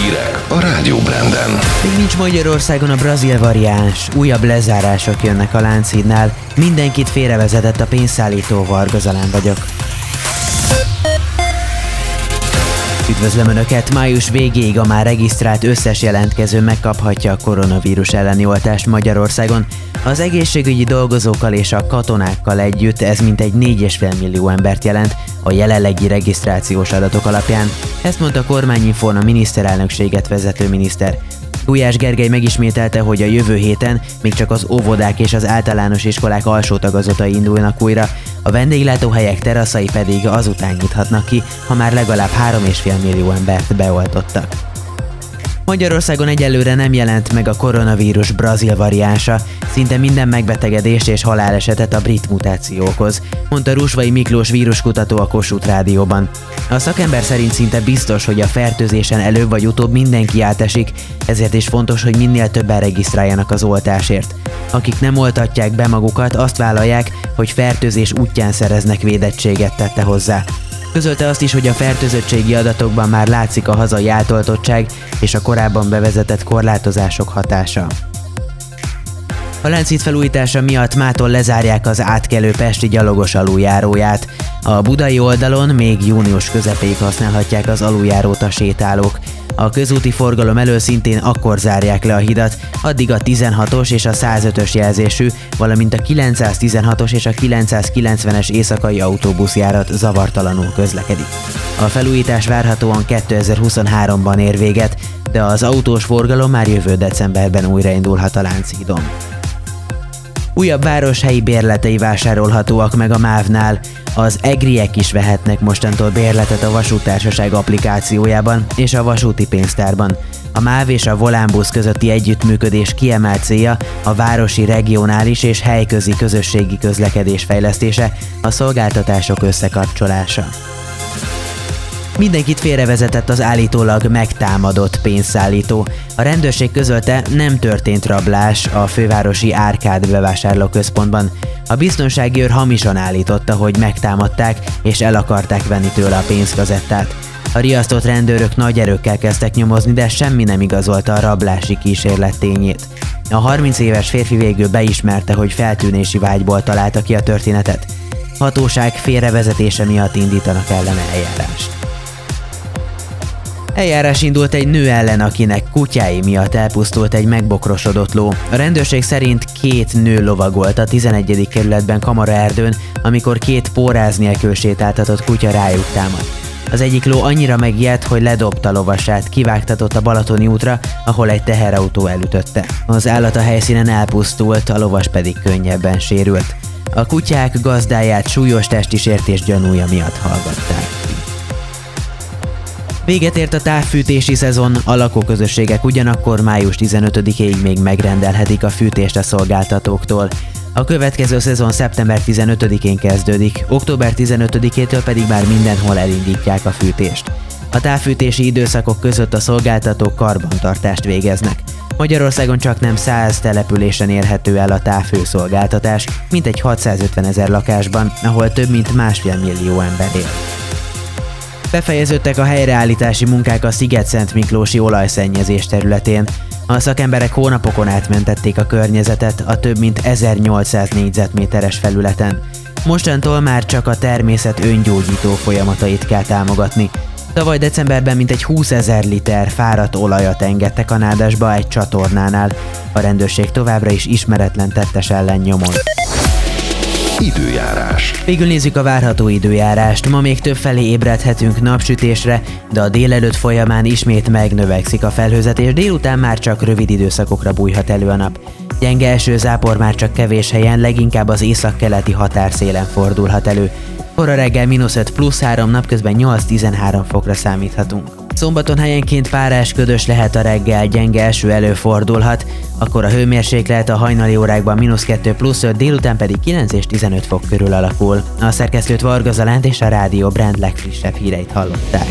Hírek a Rádió Branden. Még nincs Magyarországon a brazil variáns, újabb lezárások jönnek a Lánchídnál, mindenkit félrevezetett a pénzszállító Varga vagyok. Üdvözlöm Önöket! Május végéig a már regisztrált összes jelentkező megkaphatja a koronavírus elleni oltást Magyarországon. Az egészségügyi dolgozókkal és a katonákkal együtt ez mintegy 4,5 millió embert jelent a jelenlegi regisztrációs adatok alapján. Ezt mondta kormányinfón a miniszterelnökséget vezető miniszter. Gulyás Gergely megismételte, hogy a jövő héten még csak az óvodák és az általános iskolák alsó tagozatai indulnak újra, a vendéglátóhelyek teraszai pedig azután nyithatnak ki, ha már legalább 3,5 millió embert beoltottak. Magyarországon egyelőre nem jelent meg a koronavírus brazil variánsa, szinte minden megbetegedést és halálesetet a brit mutáció okoz, mondta Rusvai Miklós víruskutató a Kossuth Rádióban. A szakember szerint szinte biztos, hogy a fertőzésen előbb vagy utóbb mindenki átesik, ezért is fontos, hogy minél többen regisztráljanak az oltásért. Akik nem oltatják be magukat, azt vállalják, hogy fertőzés útján szereznek védettséget, tette hozzá. Közölte azt is, hogy a fertőzöttségi adatokban már látszik a hazai átoltottság és a korábban bevezetett korlátozások hatása. A Lánchíd felújítása miatt mától lezárják az átkelő Pesti gyalogos aluljáróját. A budai oldalon még június közepéig használhatják az aluljárót a sétálók. A közúti forgalom elől szintén akkor zárják le a hidat, addig a 16-os és a 105-ös jelzésű, valamint a 916-os és a 990-es éjszakai autóbuszjárat zavartalanul közlekedik. A felújítás várhatóan 2023-ban ér véget, de az autós forgalom már jövő decemberben újraindulhat a Lánchídon. Újabb városhelyi bérletei vásárolhatóak meg a MÁV-nál. Az egriek is vehetnek mostantól bérletet a vasútársaság applikációjában és a vasúti pénztárban. A MÁV és a Volánbusz közötti együttműködés kiemelt célja a városi, regionális és helyközi közösségi közlekedés fejlesztése, a szolgáltatások összekapcsolása. Mindenkit félrevezetett az állítólag megtámadott pénzszállító. A rendőrség közölte, nem történt rablás a fővárosi Árkád bevásárlóközpontban. A biztonsági őr hamisan állította, hogy megtámadták és el akarták venni tőle a pénzgazettát. A riasztott rendőrök nagy erőkkel kezdtek nyomozni, de semmi nem igazolta a rablási kísérlet tényét. A 30 éves férfi végül beismerte, hogy feltűnési vágyból találta ki a történetet. Hatóság félrevezetése miatt indítanak ellene eljárást. Eljárás indult egy nő ellen, akinek kutyái miatt elpusztult egy megbokrosodott ló. A rendőrség szerint két nő lovagolt a 11. kerületben Kamara erdőn, amikor két póráz nélkül sétáltatott kutya rájuk támadt. Az egyik ló annyira megijedt, hogy ledobta lovasát, kivágtatott a Balatoni útra, ahol egy teherautó elütötte. Az állat a helyszínen elpusztult, a lovas pedig könnyebben sérült. A kutyák gazdáját súlyos testi sértés gyanúja miatt hallgatták. Véget ért a távfűtési szezon, a lakóközösségek ugyanakkor május 15-ig még megrendelhetik a fűtést a szolgáltatóktól. A következő szezon szeptember 15-én kezdődik, október 15-től pedig már mindenhol elindítják a fűtést. A távfűtési időszakok között a szolgáltatók karbantartást végeznek. Magyarországon csak nem 100 településen érhető el a távfőszolgáltatás, mint egy 650 ezer lakásban, ahol több mint másfél millió ember él. Befejeződtek a helyreállítási munkák a Sziget-Szent Miklósi olajszennyezés területén. A szakemberek hónapokon átmentették a környezetet a több mint 1800 négyzetméteres felületen. Mostantól már csak a természet öngyógyító folyamatait kell támogatni. Tavaly decemberben mintegy 20 ezer liter fáradt olajat engedtek a nádasba egy csatornánál. A rendőrség továbbra is ismeretlen tettes ellen nyomon. Időjárás. Végül nézzük a várható időjárást. Ma még több felé ébredhetünk napsütésre, de a délelőtt folyamán ismét megnövekszik a felhőzet, és délután már csak rövid időszakokra bújhat elő a nap. Gyenge eső zápor már csak kevés helyen, leginkább az északkeleti határszélen fordulhat elő. Kora reggel mínusz 5 plusz 3, napközben 8-13 fokra számíthatunk. Szombaton helyenként párás ködös lehet a reggel, gyenge eső előfordulhat, akkor a hőmérséklet a hajnali órákban mínusz 2 plusz 5, délután pedig 9 és 15 fok körül alakul. A szerkesztőt Varga Zalánt és a Rádió Brand legfrissebb híreit hallották.